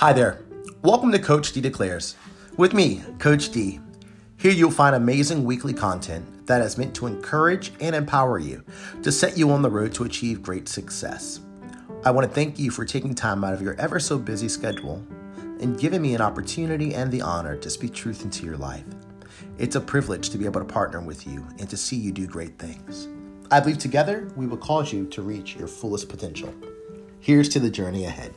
Hi there. Welcome to Coach D Declares. With me, Coach D. Here you'll find amazing weekly content that is meant to encourage and empower you to set you on the road to achieve great success. I want to thank you for taking time out of your ever so busy schedule and giving me an opportunity and the honor to speak truth into your life. It's a privilege to be able to partner with you and to see you do great things. I believe together we will cause you to reach your fullest potential. Here's to the journey ahead.